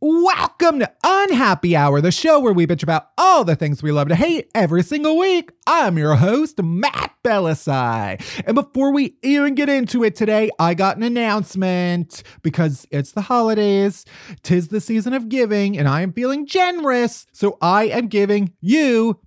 Welcome to Unhappy Hour, the show where we bitch about all the things we love to hate every single week. I'm your host, Matt Bellassai. And before we even get into it today, I got an announcement because it's the holidays, tis the season of giving, and I am feeling generous. So I am giving you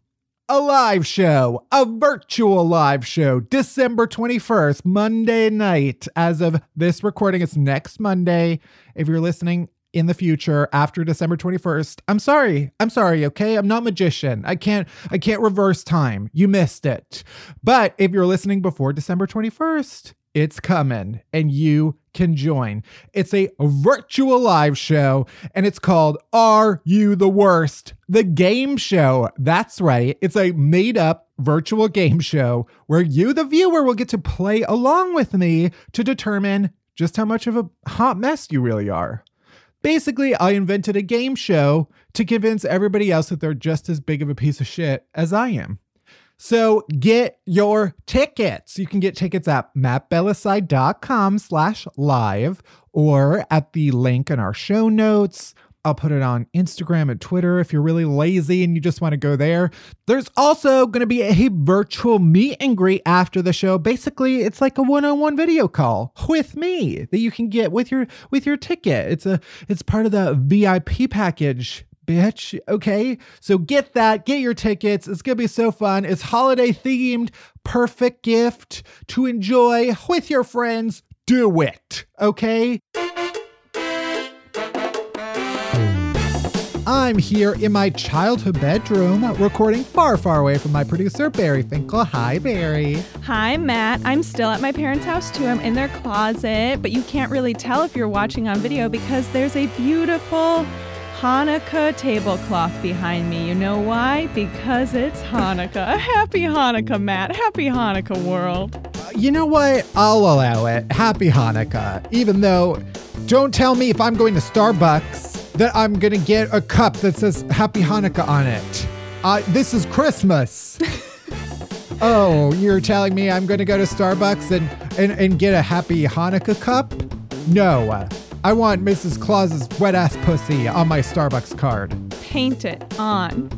a live show, a virtual live show, December 21st, Monday night. As of this recording, it's next Monday. If you're listening in the future after December 21st. I'm sorry. I'm sorry, okay? I'm not magician. I can't I can't reverse time. You missed it. But if you're listening before December 21st, it's coming and you can join. It's a virtual live show and it's called Are You the Worst? The game show. That's right. It's a made up virtual game show where you, the viewer, will get to play along with me to determine just how much of a hot mess you really are. Basically, I invented a game show to convince everybody else that they're just as big of a piece of shit as I am. So get your tickets. You can get tickets at mattbellassai.com slash live or at the link in our show notes. I'll put it on Instagram and Twitter if you're really lazy and you just want to go there. There's also going to be a virtual meet and greet after the show. Basically, it's like a one-on-one video call with me that you can get with your with your ticket. It's a it's part of the VIP package bitch. Okay. So get that, get your tickets. It's going to be so fun. It's holiday themed, perfect gift to enjoy with your friends. Do it. Okay. I'm here in my childhood bedroom recording far, far away from my producer, Bari Finkel. Hi, Bari. Hi, Matt. I'm still at my parents' house too. I'm in their closet, but you can't really tell if you're watching on video because there's a beautiful Hanukkah tablecloth behind me. You know why? Because it's Hanukkah. Happy Hanukkah, Matt. Happy Hanukkah, world. Uh, you know what? I'll allow it. Happy Hanukkah. Even though, don't tell me if I'm going to Starbucks that I'm gonna get a cup that says Happy Hanukkah on it. Uh, this is Christmas. oh, you're telling me I'm gonna go to Starbucks and, and, and get a Happy Hanukkah cup? No. I want Mrs. Claus's wet ass pussy on my Starbucks card. Paint it on.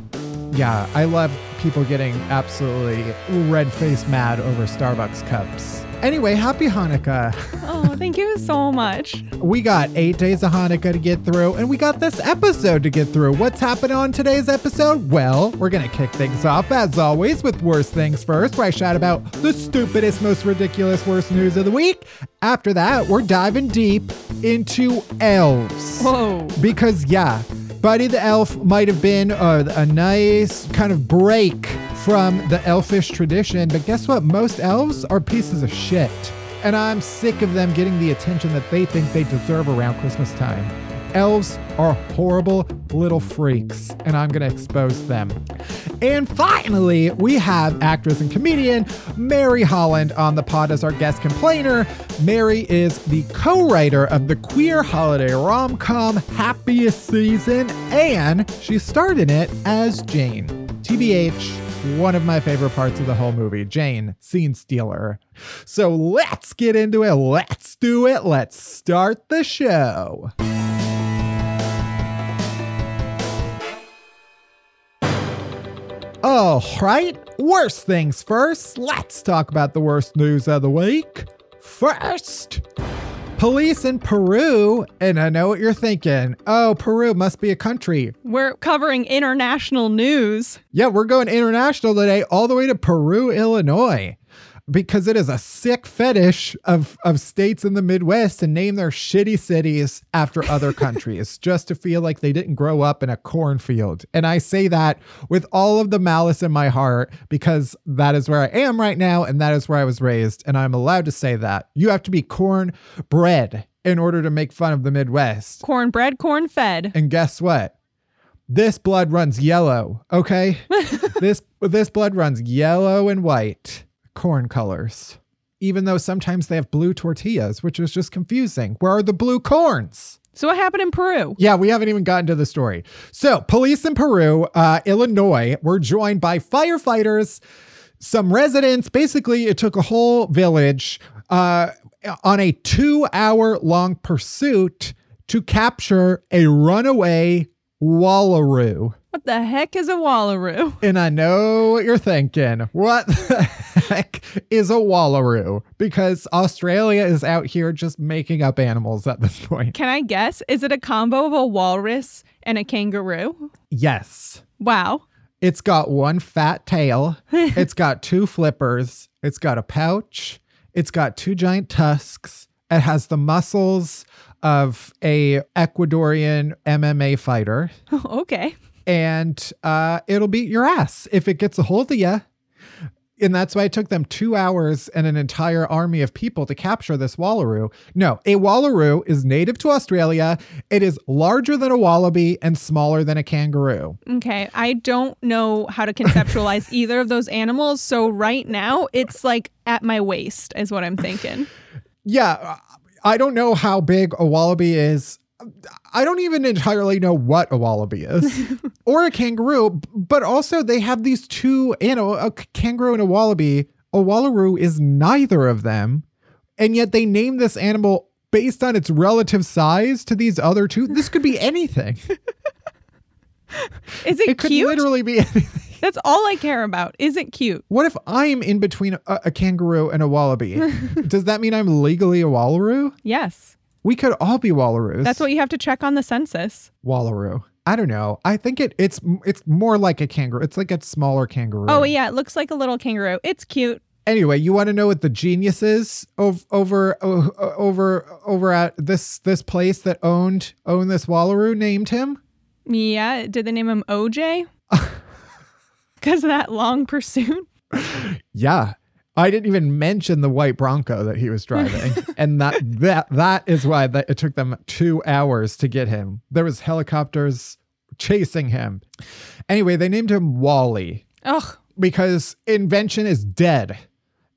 Yeah, I love people getting absolutely red faced mad over Starbucks cups. Anyway, happy Hanukkah. Oh, thank you so much. we got eight days of Hanukkah to get through, and we got this episode to get through. What's happening on today's episode? Well, we're going to kick things off, as always, with Worst Things First, where I shout about the stupidest, most ridiculous, worst news of the week. After that, we're diving deep into elves. Whoa. Because, yeah, Buddy the Elf might have been a, a nice kind of break from the elfish tradition, but guess what? Most elves are pieces of shit. And I'm sick of them getting the attention that they think they deserve around Christmas time. elves are horrible little freaks, and I'm going to expose them. And finally, we have actress and comedian Mary Holland on the pod as our guest complainer. Mary is the co writer of the queer holiday rom com Happiest Season, and she starred in it as Jane. TBH, one of my favorite parts of the whole movie, Jane, scene stealer. So let's get into it. Let's do it. Let's start the show. All right, worst things first. Let's talk about the worst news of the week. First, police in Peru, and I know what you're thinking. Oh, Peru must be a country. We're covering international news. Yeah, we're going international today, all the way to Peru, Illinois because it is a sick fetish of, of states in the Midwest to name their shitty cities after other countries just to feel like they didn't grow up in a cornfield. And I say that with all of the malice in my heart because that is where I am right now and that is where I was raised. And I'm allowed to say that. You have to be corn bred in order to make fun of the Midwest. Corn Cornbread, corn fed. And guess what? This blood runs yellow, okay? this this blood runs yellow and white corn colors, even though sometimes they have blue tortillas, which is just confusing. Where are the blue corns? So, what happened in Peru? Yeah, we haven't even gotten to the story. So, police in Peru, uh, Illinois, were joined by firefighters, some residents. Basically, it took a whole village uh, on a two hour long pursuit to capture a runaway wallaroo. What the heck is a wallaroo? And I know what you're thinking. What heck is a wallaroo? Because Australia is out here just making up animals at this point. Can I guess? Is it a combo of a walrus and a kangaroo? Yes. Wow. It's got one fat tail, it's got two flippers, it's got a pouch, it's got two giant tusks, it has the muscles of a Ecuadorian MMA fighter. okay and uh, it'll beat your ass if it gets a hold of you. And that's why it took them two hours and an entire army of people to capture this wallaroo. No, a wallaroo is native to Australia. It is larger than a wallaby and smaller than a kangaroo. Okay. I don't know how to conceptualize either of those animals. So right now, it's like at my waist, is what I'm thinking. Yeah. I don't know how big a wallaby is. I don't even entirely know what a wallaby is or a kangaroo, but also they have these two, you know, a kangaroo and a wallaby. A wallaroo is neither of them. And yet they name this animal based on its relative size to these other two. This could be anything. Is it, cute? it could literally be anything. That's all I care about. Is it cute? What if I'm in between a, a kangaroo and a wallaby? Does that mean I'm legally a wallaroo? Yes. We could all be wallaroos. That's what you have to check on the census. Wallaroo. I don't know. I think it it's it's more like a kangaroo. It's like a smaller kangaroo. Oh yeah, it looks like a little kangaroo. It's cute. Anyway, you want to know what the genius is over over over over at this this place that owned owned this wallaroo named him? Yeah, did they name him OJ? Because of that long pursuit. Yeah, I didn't even mention the white Bronco that he was driving, and that that that is why that it took them two hours to get him. There was helicopters chasing him. Anyway, they named him Wally. Ugh. Because invention is dead.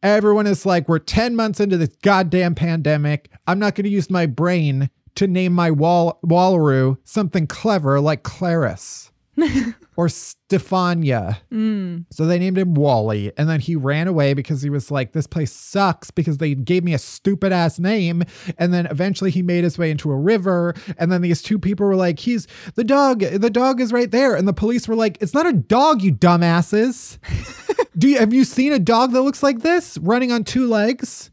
Everyone is like, we're 10 months into this goddamn pandemic. I'm not going to use my brain to name my wall Wallaroo something clever like Clarice. or Stefania. Mm. So they named him Wally. And then he ran away because he was like, this place sucks because they gave me a stupid ass name. And then eventually he made his way into a river. And then these two people were like, he's the dog. The dog is right there. And the police were like, it's not a dog, you dumbasses. Do you have you seen a dog that looks like this running on two legs?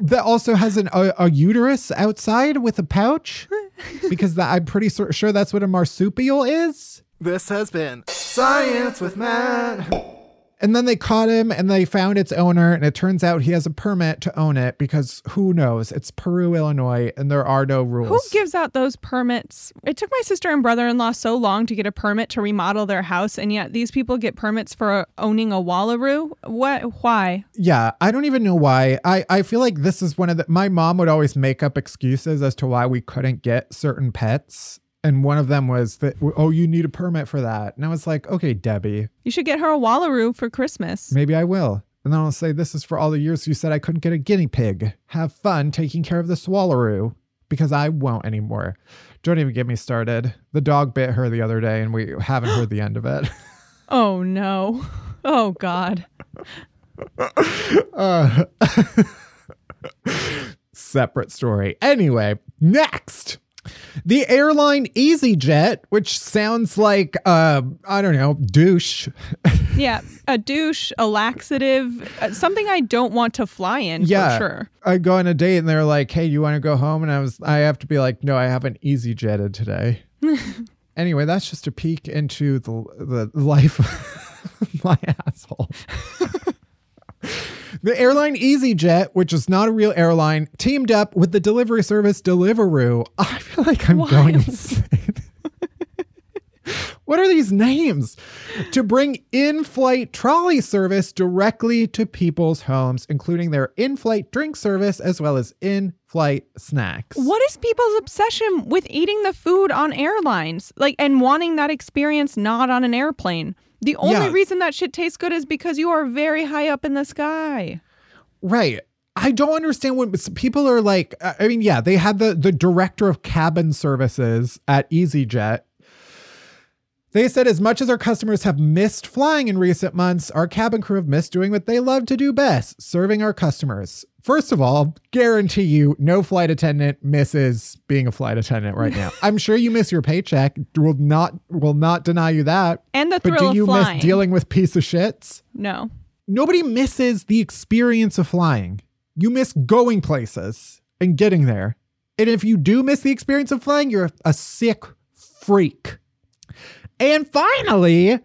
that also has an, a, a, uterus outside with a pouch because that, I'm pretty sure that's what a marsupial is. This has been Science with Matt. And then they caught him and they found its owner, and it turns out he has a permit to own it because who knows? It's Peru, Illinois, and there are no rules. Who gives out those permits? It took my sister and brother in law so long to get a permit to remodel their house, and yet these people get permits for owning a wallaroo? What? Why? Yeah, I don't even know why. I, I feel like this is one of the. My mom would always make up excuses as to why we couldn't get certain pets And one of them was that, oh, you need a permit for that. And I was like, okay, Debbie, You should get her a Wallaroo for Christmas. maybe I will. And then I'll say, this is for all the years you said I couldn't get a guinea pig. Have fun taking care of the swallaroo because I won't anymore. Don't even get me started. The dog bit her the other day and we haven't heard the end of it. Oh no. Oh God. Uh, separate story. Anyway, next. The airline EasyJet, which sounds like uh I don't know, douche. Yeah, a douche, a laxative, uh, something I don't want to fly in Yeah. for sure. I go on a date and they're like, "Hey, you want to go home?" And I was I have to be like, "No, I haven't EasyJetted today." anyway, that's just a peek into the the life of my asshole. The airline EasyJet, which is not a real airline, teamed up with the delivery service Deliveroo. I feel like I'm going Wild. insane. what are these names? To bring in flight trolley service directly to people's homes, including their in flight drink service as well as in flight snacks. What is people's obsession with eating the food on airlines? Like and wanting that experience not on an airplane. The only Yeah. reason that shit tastes good is because you are very high up in the sky. Right. I don't understand when people are like. I I mean, yeah, they had the the director of cabin services at EasyJet. They said as much as our customers have missed flying in recent months, our cabin crew have missed doing what they love to do best, serving our customers. First of all, guarantee you no flight attendant misses being a flight attendant right now. I'm sure you miss your paycheck. Will not will not deny you that. And that the But do you miss dealing with piece of shits? no. nobody misses the experience of flying. You miss going places and getting there. And if you do miss the experience of flying, you're a sick freak. And finally,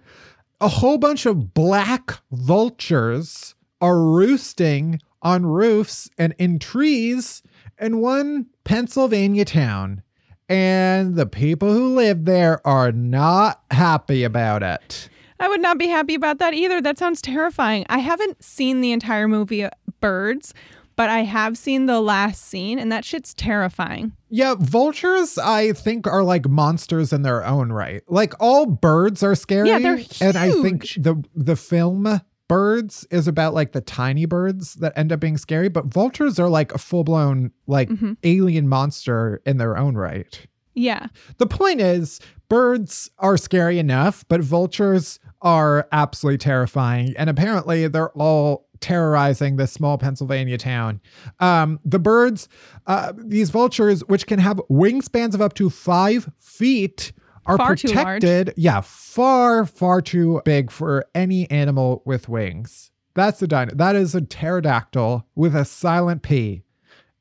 a whole bunch of black vultures are roosting on roofs and in trees in one Pennsylvania town. And the people who live there are not happy about it. I would not be happy about that either. That sounds terrifying. I haven't seen the entire movie uh, Birds, but I have seen the last scene, and that shit's terrifying. Yeah, vultures, I think, are like monsters in their own right. Like all birds are scary. Yeah, they're huge. And I think the the film Birds is about like the tiny birds that end up being scary, but vultures are like a full blown like Mm-hmm. alien monster in their own right. Yeah. The point is, birds are scary enough, but vultures are absolutely terrifying. And apparently, they're all terrorizing this small Pennsylvania town. Um, the birds, uh, these vultures, which can have wingspans of up to five feet, are Far too large. protected. Yeah, far, far too big for any animal with wings. That's the dino. That is a pterodactyl with a silent P.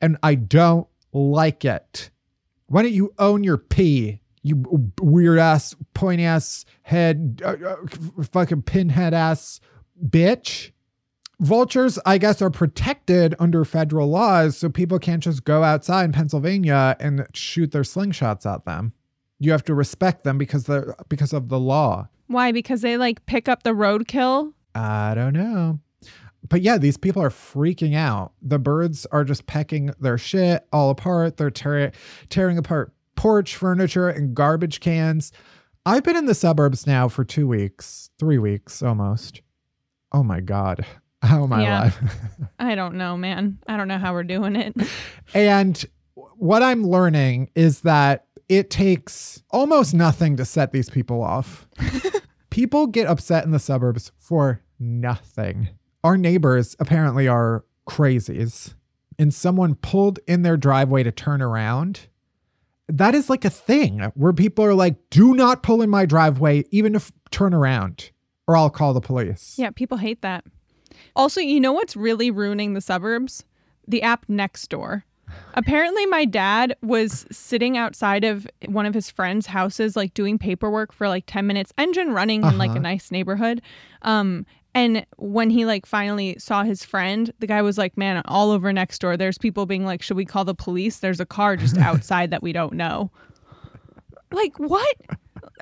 And I don't like it. Why don't you own your P? you weird ass, pointy ass head, uh, uh, fucking pinhead ass bitch? Vultures, I guess, are protected under federal laws, so people can't just go outside in Pennsylvania and shoot their slingshots at them. You have to respect them because they're because of the law. Why? Because they like pick up the roadkill? I don't know. But yeah, these people are freaking out. The birds are just pecking their shit all apart. They're tear- tearing apart porch furniture and garbage cans. I've been in the suburbs now for two weeks, three weeks almost. Oh my God. How am I Yeah. alive? I don't know, man. I don't know how we're doing it. And what I'm learning is that it takes almost nothing to set these people off. people get upset in the suburbs for nothing. Our neighbors apparently are crazies. And someone pulled in their driveway to turn around. That is like a thing where people are like, do not pull in my driveway, even if turn around, or I'll call the police. Yeah, people hate that. Also, you know what's really ruining the suburbs? The app Nextdoor. Apparently, my dad was sitting outside of one of his friends' houses, like doing paperwork for like 10 minutes, engine running in like a Uh-huh. nice neighborhood. Um, and when he like finally saw his friend, the guy was like, Man, all over next door, there's people being like, Should we call the police? There's a car just outside that we don't know. Like, what?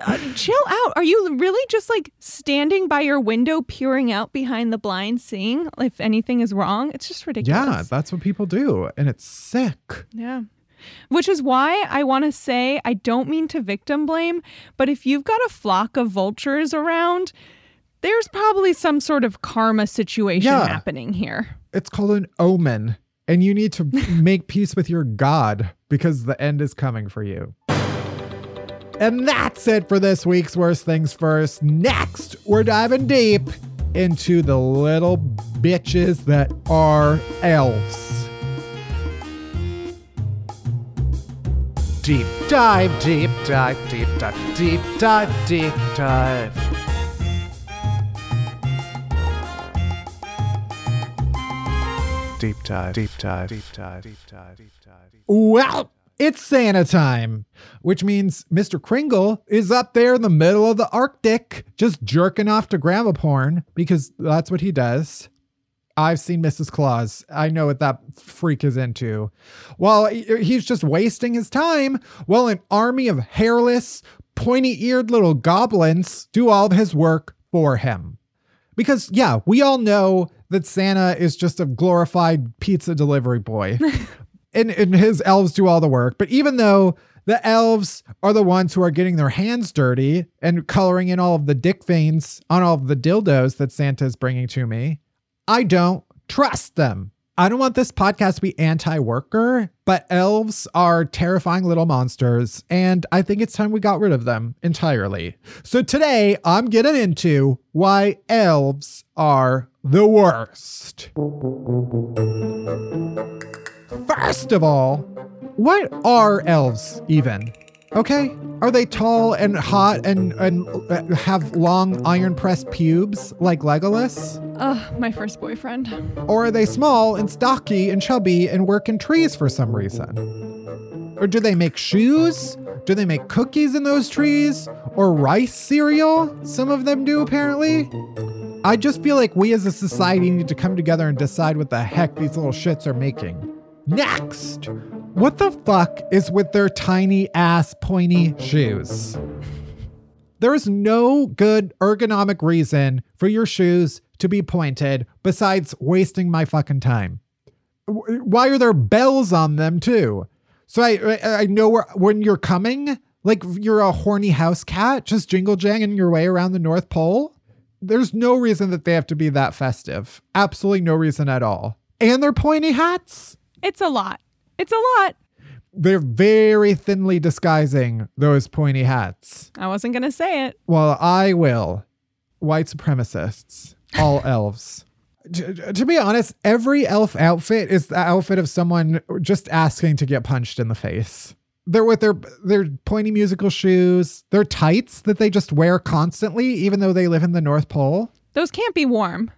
Uh, chill out. Are you really just like standing by your window, peering out behind the blind, seeing if anything is wrong? It's just ridiculous. Yeah, that's what people do. And it's sick. Yeah. Which is why I want to say I don't mean to victim blame, but if you've got a flock of vultures around, there's probably some sort of karma situation Yeah. happening here. It's called an omen, and you need to make peace with your God because the end is coming for you. And that's it for this week's Worst Things First. Next, we're diving deep into the little bitches that are elves. Deep dive, deep dive, deep dive, deep dive, deep dive. Deep dive, deep dive, deep dive, deep dive, deep dive. Well, it's Santa time, which means Mr. Kringle is up there in the middle of the Arctic just jerking off to grandma porn because that's what he does. I've seen Mrs. Claus. I know what that freak is into. Well, he- he's just wasting his time while an army of hairless, pointy eared little goblins do all of his work for him. Because, yeah, we all know that Santa is just a glorified pizza delivery boy and, and his elves do all the work. But even though the elves are the ones who are getting their hands dirty and coloring in all of the dick veins on all of the dildos that Santa is bringing to me, I don't trust them. I don't want this podcast to be anti worker, but elves are terrifying little monsters, and I think it's time we got rid of them entirely. So today, I'm getting into why elves are the worst. First of all, what are elves even? Okay, are they tall and hot and and uh, have long iron pressed pubes like Legolas? Ugh, my first boyfriend. Or are they small and stocky and chubby and work in trees for some reason? Or do they make shoes? Do they make cookies in those trees? Or rice cereal? Some of them do, apparently. I just feel like we as a society need to come together and decide what the heck these little shits are making. Next, what the fuck is with their tiny ass pointy shoes? There is no good ergonomic reason for your shoes to be pointed besides wasting my fucking time. Why are there bells on them too? So I I, know where, when you're coming, like you're a horny house cat just jingle janging your way around the North Pole. There's no reason that they have to be that festive. Absolutely no reason at all. And they're pointy hats. It's a lot. It's a lot. They're very thinly disguising those pointy hats. I wasn't going to say it. Well, I will. White supremacists, all elves. T- to be honest, every elf outfit is the outfit of someone just asking to get punched in the face. They're with their their pointy musical shoes, their tights that they just wear constantly, even though they live in the North Pole. Those can't be warm.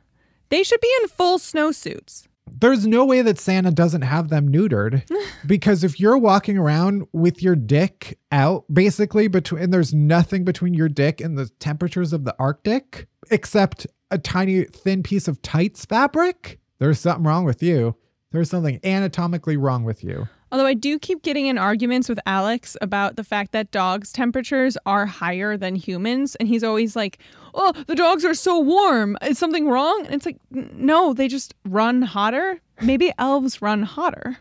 They should be in full snowsuits. There's no way that Santa doesn't have them neutered because if you're walking around with your dick out, basically between, and there's nothing between your dick and the temperatures of the Arctic except a tiny thin piece of tights fabric, there's something wrong with you. There's something anatomically wrong with you. Although I do keep getting in arguments with Alex about the fact that dogs' temperatures are higher than humans. And he's always like, oh, the dogs are so warm. Is something wrong? And it's like, no, they just run hotter. Maybe elves run hotter.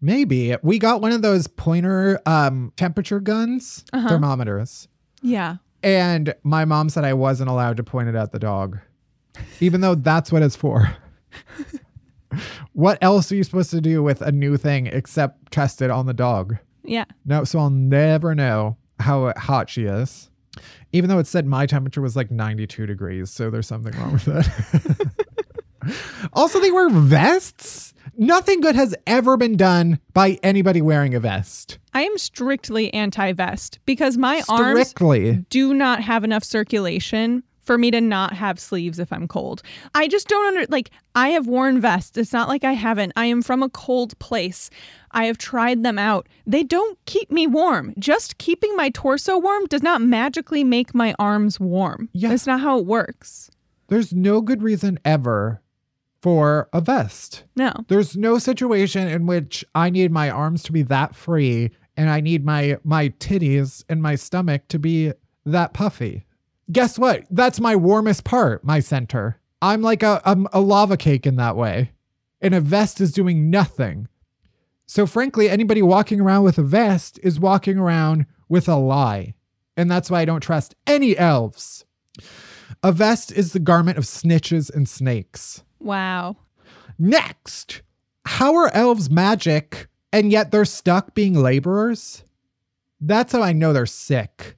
Maybe we got one of those pointer um, temperature guns, thermometers, Yeah. and my mom said I wasn't allowed to point it at the dog, even though that's what it's for. what else are you supposed to do with a new thing except test it on the dog? Yeah. No, so I'll never know how hot she is. Even though it said my temperature was like 92 degrees, so there's something wrong with that. also, they wear vests. Nothing good has ever been done by anybody wearing a vest. I am strictly anti vest because my arms Strictly. do not have enough circulation for me to not have sleeves if I'm cold. I just don't under like I have worn vests. It's not like I haven't. I am from a cold place. I have tried them out. They don't keep me warm. Just keeping my torso warm does not magically make my arms warm. Yeah. That's not how it works. There's no good reason ever for a vest. No. There's no situation in which I need my arms to be that free and I need my my titties and my stomach to be that puffy. Guess what? That's my warmest part, my center. I'm like a, I'm a lava cake in that way. And a vest is doing nothing. So, frankly, anybody walking around with a vest is walking around with a lie. And that's why I don't trust any elves. A vest is the garment of snitches and snakes. Wow. Next, how are elves magic and yet they're stuck being laborers? That's how I know they're sick.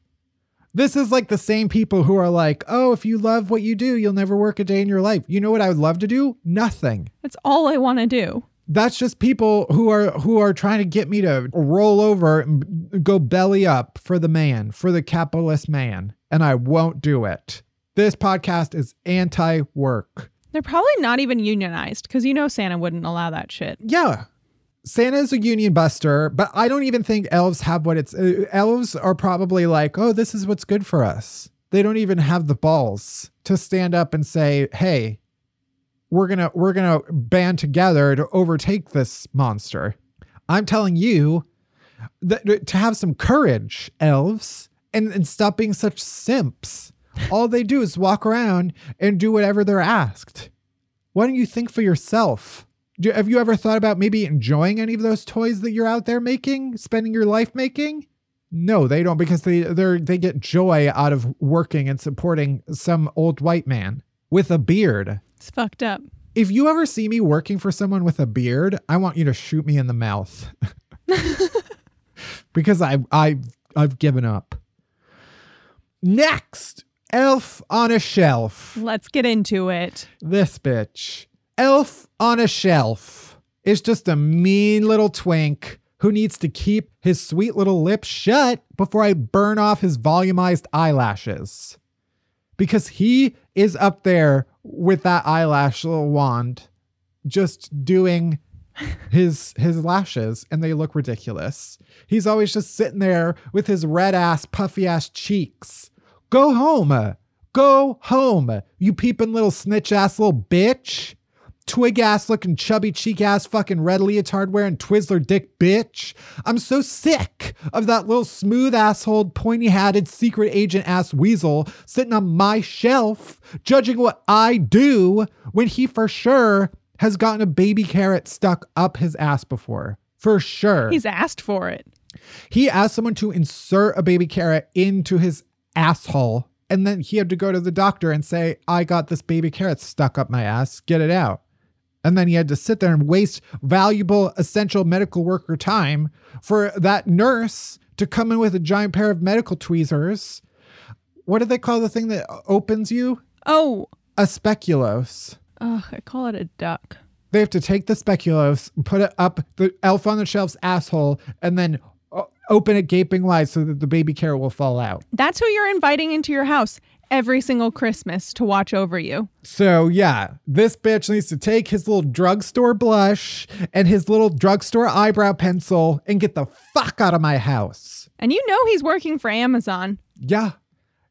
This is like the same people who are like, oh, if you love what you do, you'll never work a day in your life. You know what I would love to do? Nothing. That's all I want to do. That's just people who are who are trying to get me to roll over and go belly up for the man, for the capitalist man, and I won't do it. This podcast is anti-work. They're probably not even unionized because you know Santa wouldn't allow that shit. Yeah. Santa is a union buster, but I don't even think elves have what it's. Uh, elves are probably like, oh, this is what's good for us. They don't even have the balls to stand up and say, hey, we're gonna we're gonna band together to overtake this monster. I'm telling you that to have some courage, elves, and, and stop being such simps. All they do is walk around and do whatever they're asked. Why don't you think for yourself? Do, have you ever thought about maybe enjoying any of those toys that you're out there making, spending your life making? No, they don't because they they they get joy out of working and supporting some old white man with a beard. It's fucked up. If you ever see me working for someone with a beard, I want you to shoot me in the mouth. because I I I've given up. Next, Elf on a Shelf. Let's get into it. This bitch. Elf on a Shelf is just a mean little twink who needs to keep his sweet little lips shut before I burn off his volumized eyelashes. Because he is up there with that eyelash little wand just doing his his lashes and they look ridiculous. He's always just sitting there with his red ass puffy ass cheeks. Go home. Go home. You peeping little snitch ass little bitch. Twig ass looking chubby cheek ass fucking red leotard wearing Twizzler dick bitch. I'm so sick of that little smooth asshole, pointy hatted secret agent ass weasel sitting on my shelf judging what I do when he for sure has gotten a baby carrot stuck up his ass before. For sure. He's asked for it. He asked someone to insert a baby carrot into his asshole. And then he had to go to the doctor and say, I got this baby carrot stuck up my ass. Get it out. And then he had to sit there and waste valuable, essential medical worker time for that nurse to come in with a giant pair of medical tweezers. What do they call the thing that opens you? Oh, A speculoos. ugh, I call it a duck. They have to take the speculoos, put it up the elf on the shelf's asshole, and then open it gaping wide so that the baby carrot will fall out. That's who you're inviting into your house every single Christmas to watch over you. So yeah, this bitch needs to take his little drugstore blush and his little drugstore eyebrow pencil and get the fuck out of my house. And you know he's working for Amazon. Yeah.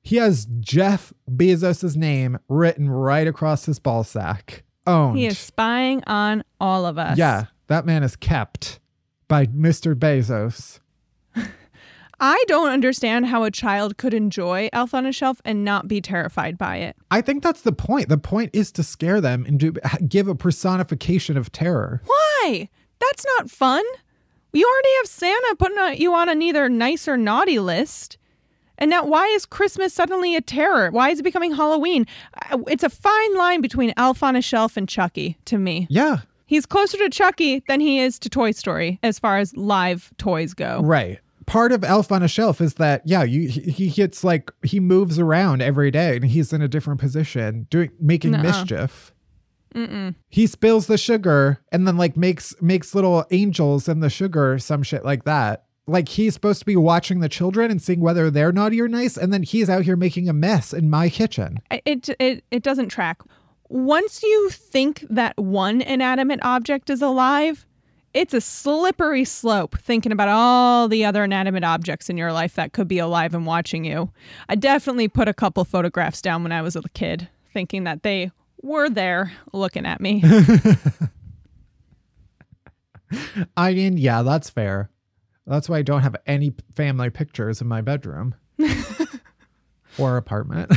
He has Jeff Bezos' name written right across his ball sack. Owned. He is spying on all of us. Yeah, that man is kept by Mr. Bezos. I don't understand how a child could enjoy Elf on a Shelf and not be terrified by it. I think that's the point. The point is to scare them and to give a personification of terror. Why? That's not fun. You already have Santa putting a, you on a neither nice or naughty list. And now, why is Christmas suddenly a terror? Why is it becoming Halloween? Uh, It's a fine line between Elf on a Shelf and Chucky to me. Yeah, He's closer to Chucky than he is to Toy Story as far as live toys go. right. Part of Elf on a Shelf is that yeah, you he gets like he moves around every day and he's in a different position doing making Nuh-uh. mischief. He spills the sugar and then like makes makes little angels in the sugar, some shit like that. Like he's supposed to be watching the children and seeing whether they're naughty or nice, and then he's out here making a mess in my kitchen. It, it, it doesn't track. Once you think that one inanimate object is alive, it's a slippery slope thinking about all the other inanimate objects in your life that could be alive and watching you. I definitely put a couple photographs down when I was a kid, thinking that they were there looking at me. I mean, yeah, that's fair. That's why I don't have any family pictures in my bedroom or apartment.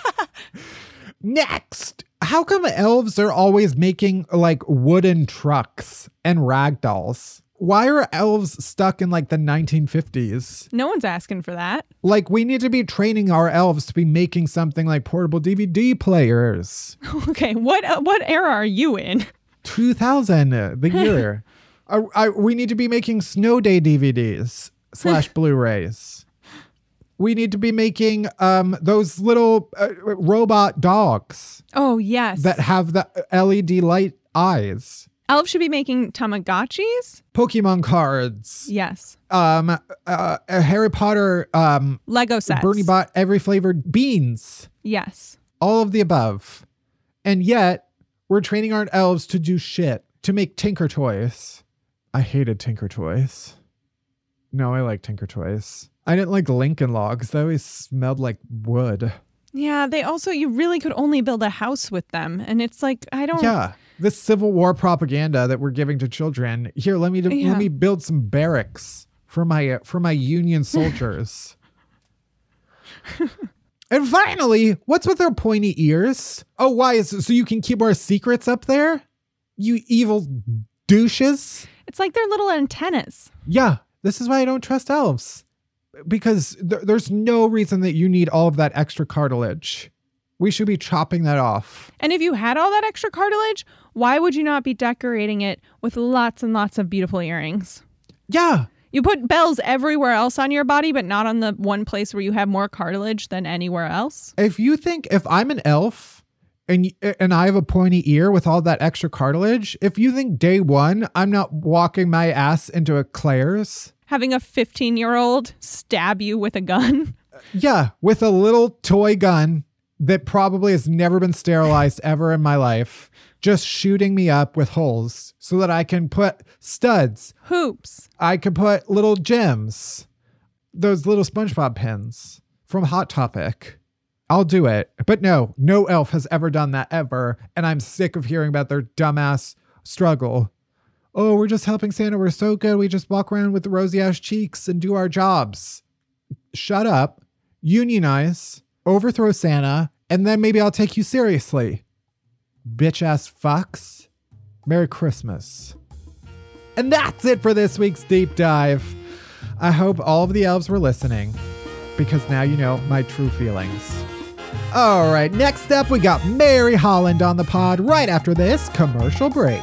Next, how come elves are always making like wooden trucks and rag dolls? Why are elves stuck in like the 1950s? No one's asking for that. Like, we need to be training our elves to be making something like portable DVD players. Okay, what uh, what era are you in? 2000, uh, the year. Uh, I, we need to be making snow day DVDs slash Blu-rays. We need to be making um those little uh, robot dogs Oh yes. that have the LED light eyes. Elf should be making Tamagotchis. Pokemon cards. Yes. Um, uh, a Harry Potter. Um, Lego sets. Bertie Bott's every flavored beans. Yes. All of the above, and yet we're training our elves to do shit to make Tinker toys. I hated Tinker toys. No, I like Tinker toys. I didn't like Lincoln logs. They always smelled like wood. Yeah, they also you really could only build a house with them, and it's like I don't. Yeah, this Civil War propaganda that we're giving to children. Here, let me Yeah. let me build some barracks for my uh, for my Union soldiers. and finally, what's with their pointy ears? Oh, why is it so you can keep our secrets up there? You evil douches. It's like they're little antennas. Yeah, this is why I don't trust elves. Because th- there's no reason that you need all of that extra cartilage. We should be chopping that off. And if you had all that extra cartilage, why would you not be decorating it with lots and lots of beautiful earrings? Yeah, You put bells everywhere else on your body, but not on the one place where you have more cartilage than anywhere else. if you think if I'm an elf and and I have a pointy ear with all that extra cartilage, if you think day one I'm not walking my ass into a Claire's, Having a 15 year old stab you with a gun. yeah, with a little toy gun that probably has never been sterilized ever in my life, just shooting me up with holes so that I can put studs, Hoops. I could put little gems, those little SpongeBob pins from Hot Topic. I'll do it. But no, no elf has ever done that ever. And I'm sick of hearing about their dumbass struggle. Oh, we're just helping Santa. We're so good. We just walk around with rosy ass cheeks and do our jobs. Shut up, unionize, overthrow Santa, and then maybe I'll take you seriously. Bitch ass fucks. Merry Christmas. And that's it for this week's deep dive. I hope all of the elves were listening because now you know my true feelings. All right, next up, we got Mary Holland on the pod right after this commercial break.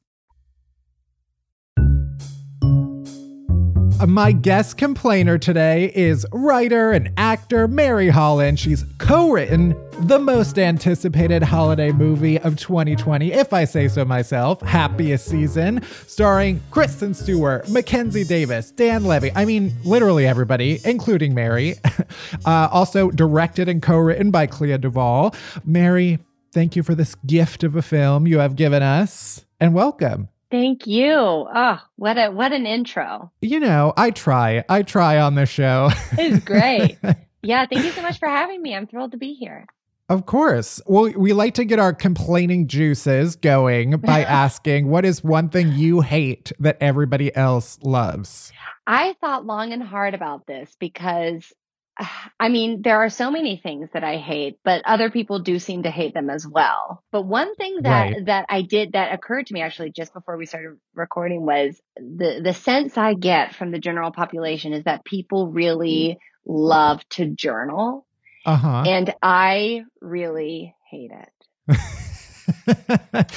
My guest complainer today is writer and actor Mary Holland. She's co written the most anticipated holiday movie of 2020, if I say so myself, Happiest Season, starring Kristen Stewart, Mackenzie Davis, Dan Levy. I mean, literally everybody, including Mary. uh, also directed and co written by Clea DuVall. Mary, thank you for this gift of a film you have given us, and welcome. Thank you. Oh, what a what an intro. You know, I try. I try on this show. It's great. Yeah, thank you so much for having me. I'm thrilled to be here. Of course. Well, we like to get our complaining juices going by asking what is one thing you hate that everybody else loves? I thought long and hard about this because I mean, there are so many things that I hate, but other people do seem to hate them as well. But one thing that Right. that I did that occurred to me actually just before we started recording was the the sense I get from the general population is that people really love to journal, Uh huh. and I really hate it.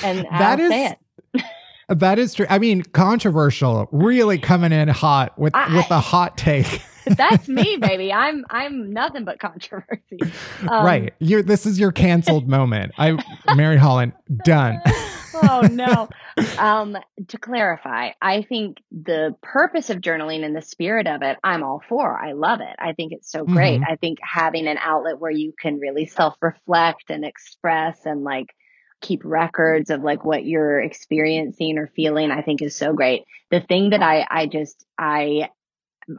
And That I'll is say it. that is true. I mean, controversial, really coming in hot with I- with a hot take. That's me, baby. I'm I'm nothing but controversy. Um, right. You're this is your canceled moment. I Mary Holland done. oh no. Um, to clarify, I think the purpose of journaling and the spirit of it, I'm all for. I love it. I think it's so great. Mhm. I think having an outlet where you can really self reflect and express and like keep records of like what you're experiencing or feeling, I think is so great. The thing that I, I just, I,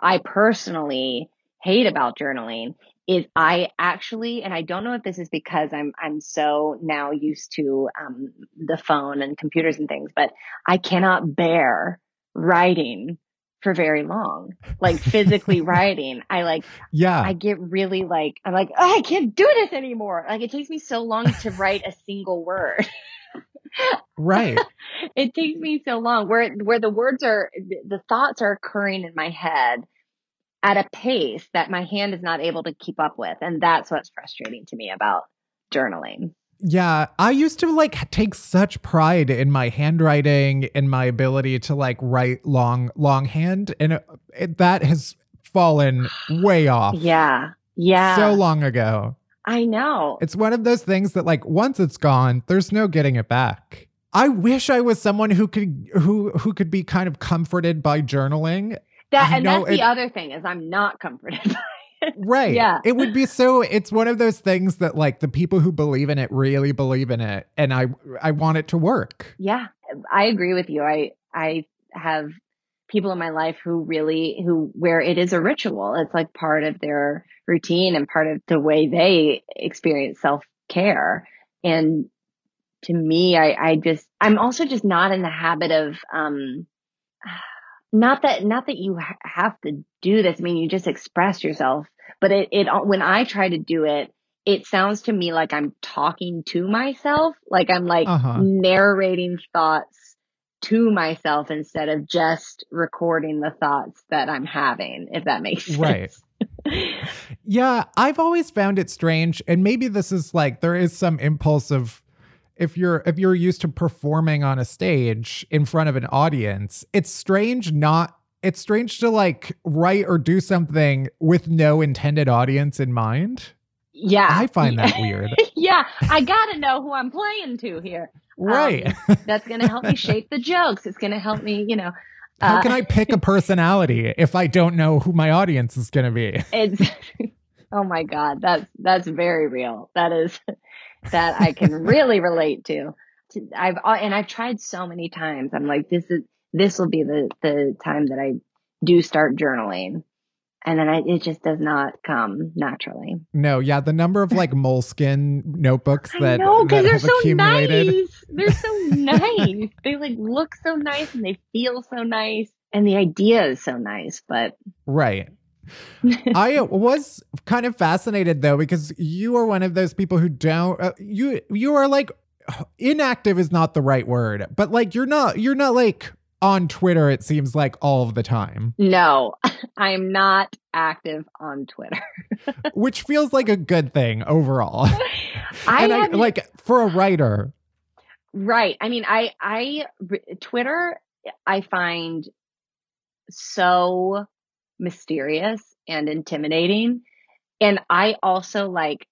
I personally hate about journaling is I actually, and I don't know if this is because I'm I'm so now used to um, the phone and computers and things, but I cannot bear writing for very long, like physically writing. I like Yeah. I get really like I'm like oh, I can't do this anymore. Like it takes me so long to write a single word. right. it takes me so long where where the words are the thoughts are occurring in my head at a pace that my hand is not able to keep up with and that's what's frustrating to me about journaling Yeah, I used to like take such pride in my handwriting and my ability to like write long longhand and it, it, that has fallen way off. yeah yeah So long ago. I know It's one of those things that like once it's gone, there's no getting it back. I wish I was someone who could who who could be kind of comforted by journaling. that I and that's the other thing is i'm not comforted. Right. Yeah. It would be so it's one of those things that like the people who believe in it really believe in it and I I want it to work. Yeah, I agree with you. I I have people in my life who really who where it is a ritual. It's like part of their routine and part of the way they experience self-care. And to me, I I just I'm also just not in the habit of um not that not that you ha- have to do this. I mean, you just express yourself, but it it when I try to do it, it sounds to me like I'm talking to myself, like I'm like Uh-huh. narrating thoughts to myself instead of just recording the thoughts that I'm having, if that makes sense. Right. Yeah, I've always found it strange and maybe this is like there is some impulse of if you're if you're used to performing on a stage in front of an audience, it's strange not it's strange to like write or do something with no intended audience in mind. Yeah. I find that weird. yeah. I gotta know who I'm playing to here. Right. Um, that's gonna help me shape the jokes. It's gonna help me, you know. How uh, can I pick a personality if I don't know who my audience is going to be? It's oh my god, that's that's very real. That is that I can really relate to. To- I've uh, and I've tried so many times. I'm like, this is this will be the the time that I do start journaling, and then I, it just does not come naturally. No, yeah, the number of like Moleskine notebooks that, I know that because they're have so accumulated. nice. They're so nice. They like look so nice and they feel so nice, and the idea is so nice. But Right. I was kind of fascinated though because you are one of those people who don't uh, you you are like inactive is not the right word, but like you're not you're not like on Twitter it seems like all of the time, no, I am not active on Twitter. which feels like a good thing overall. I and I like for a writer. Right. I mean, I, I, Twitter, I find so mysterious and intimidating. And I also like,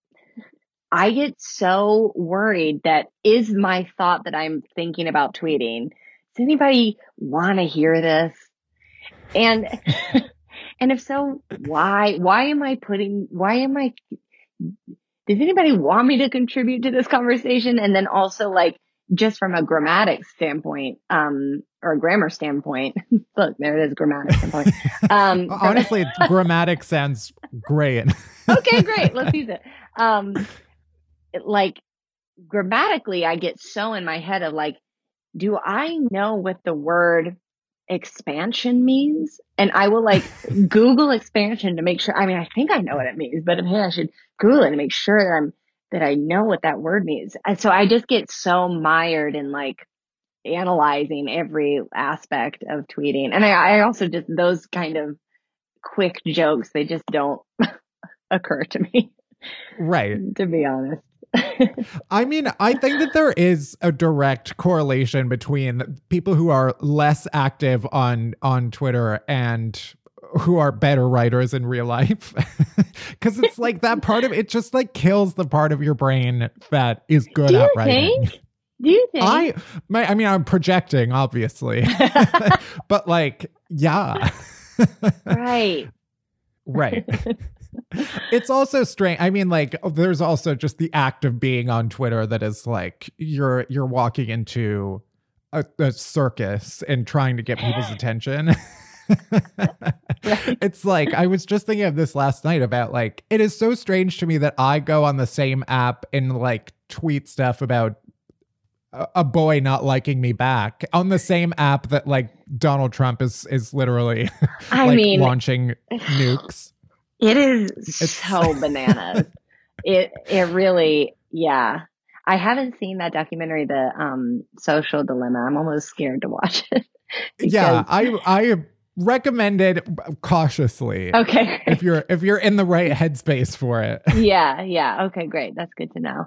I get so worried that is my thought that I'm thinking about tweeting. Does anybody want to hear this? And, and if so, why, why am I putting, why am I, does anybody want me to contribute to this conversation? And then also like, just from a grammatic standpoint, um, or a grammar standpoint, look, there it is, grammatic standpoint. Um, Honestly, grammatic sounds Great. okay, great. Let's use it. Um, it, like grammatically, I get so in my head of like, do I know what the word expansion means? And I will like Google expansion to make sure. I mean, I think I know what it means, but maybe I should Google it to make sure that I'm that I know what that word means. And so I just get so mired in like analyzing every aspect of tweeting. And I, I also just those kind of quick jokes, they just don't occur to me. Right. To be honest. I mean, I think that there is a direct correlation between people who are less active on on Twitter and who are better writers in real life because it's like that part of it just like kills the part of your brain that is good Do at writing think? Do you think? i my, i mean i'm projecting obviously but like yeah right. right it's also strange i mean like oh, there's also just the act of being on twitter that is like you're you're walking into a, a circus and trying to get people's attention it's like I was just thinking of this last night about like it is so strange to me that I go on the same app and like tweet stuff about a, a boy not liking me back on the same app that like Donald Trump is is literally I like mean- launching nukes. It is so bananas. it it really yeah. I haven't seen that documentary, the um social dilemma. I'm almost scared to watch it. Yeah, I I recommend it cautiously. Okay. If you're if you're in the right headspace for it. yeah, yeah. Okay, great. That's good to know.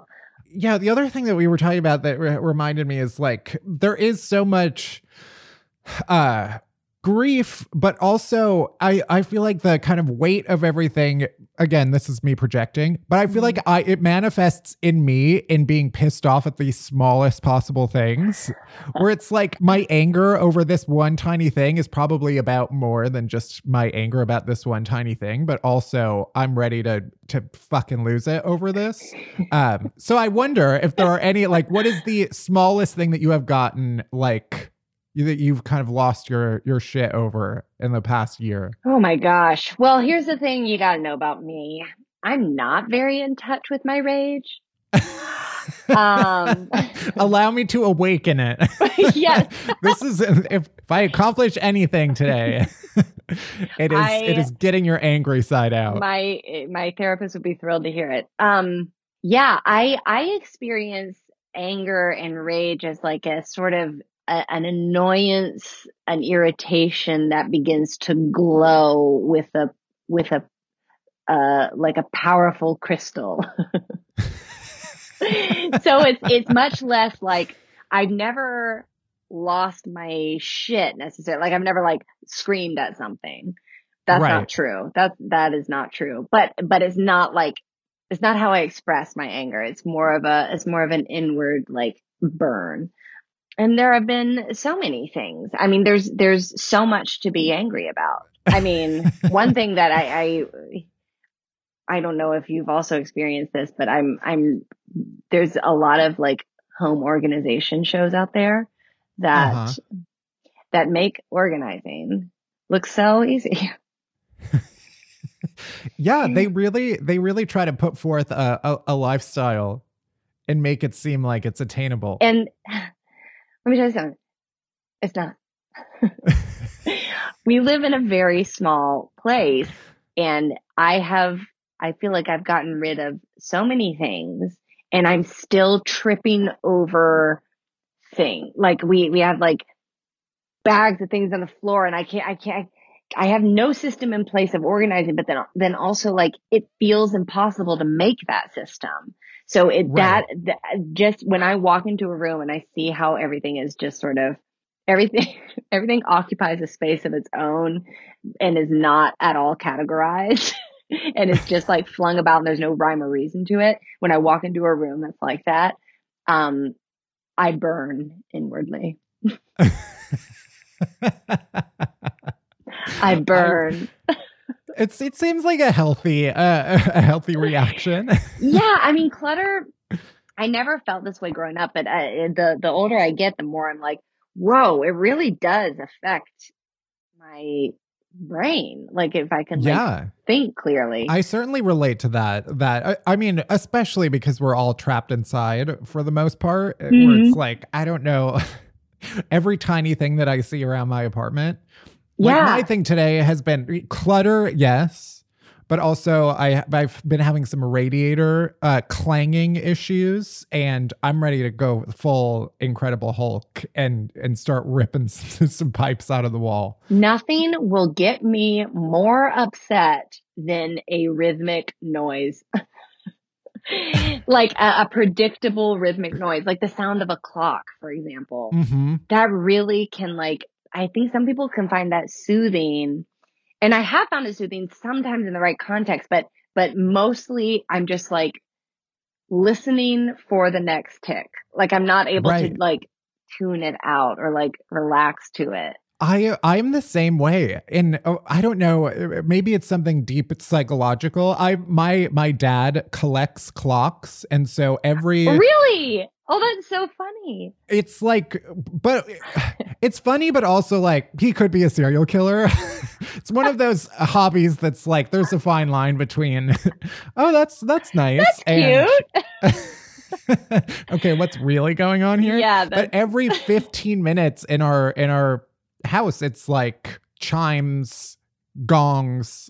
yeah the other thing that we were talking about that re- reminded me is like there is so much uh grief but also i i feel like the kind of weight of everything again this is me projecting but i feel like i it manifests in me in being pissed off at the smallest possible things where it's like my anger over this one tiny thing is probably about more than just my anger about this one tiny thing but also i'm ready to to fucking lose it over this. Um so i wonder if there are any like what is the smallest thing that you have gotten like you, that you've kind of lost your your shit over in the past year Oh my gosh. Well, here's the thing you got to know about me. I'm not very in touch with my rage. um allow me to awaken it yes. this is if, if i accomplish anything today it is I- it is getting your angry side out my my therapist would be thrilled to hear it. Um yeah, I I experience anger and rage as like a sort of a, an annoyance, an irritation that begins to glow with a with a uh like a powerful crystal. so it's it's much less like I've never lost my shit necessarily. Like I've never like screamed at something. That's Right. not true. That that is not true. But but it's not like it's not how I express my anger. It's more of a it's more of an inward like burn. And there have been so many things. I mean, there's there's so much to be angry about. I mean, one thing that I, I I don't know if you've also experienced this, but I'm I'm there's a lot of like home organization shows out there that Uh-huh. that make organizing look so easy. yeah they really they really try to put forth a, a, a lifestyle and make it seem like it's attainable And let me tell you something. It's not. we live in a very small place and I have, I feel like I've gotten rid of so many things and I'm still tripping over things. Like we, we have like bags of things on the floor and I can't, I can't, I have no system in place of organizing, but then, then also like it feels impossible to make that system. So it, that, that, just when I walk into a room and I see how everything is just sort of, everything, everything occupies a space of its own and is not at all categorized. and it's just like flung about and there's no rhyme or reason to it. When I walk into a room that's like that, um, I burn inwardly. I burn. It's it seems like a healthy uh, a healthy reaction yeah, I mean, clutter. I never felt this way growing up, but uh, the the older I get, the more I'm like, whoa, it really does affect my brain. Like if I can like, Yeah. think clearly. I certainly relate to that. That I, I mean, especially because we're all trapped inside for the most part, where Mhm. it's like I don't know every tiny thing that I see around my apartment. Like, Yeah. my thing today has been clutter, yes, but also I I've been having some radiator uh, clanging issues, and I'm ready to go full Incredible Hulk and and start ripping some, some pipes out of the wall. Nothing will get me more upset than a rhythmic noise. like a, a predictable rhythmic noise, like the sound of a clock, for example. Mm-hmm. That really can like, I think some people can find that soothing. And I have found it soothing sometimes in the right context, but, but mostly I'm just like listening for the next tick. Like I'm not able Right. to like tune it out or like relax to it. I I'm the same way, and oh, I don't know. uh, Maybe it's something deep it's psychological. I my my dad collects clocks, and so every Really? Oh, that's so funny. it's like, but it's funny, but also like he could be a serial killer. it's one of those hobbies that's like there's a fine line between. oh, that's that's nice. That's cute. okay, what's really going on here? Yeah, but every 15 minutes in our in our house, it's like chimes, gongs,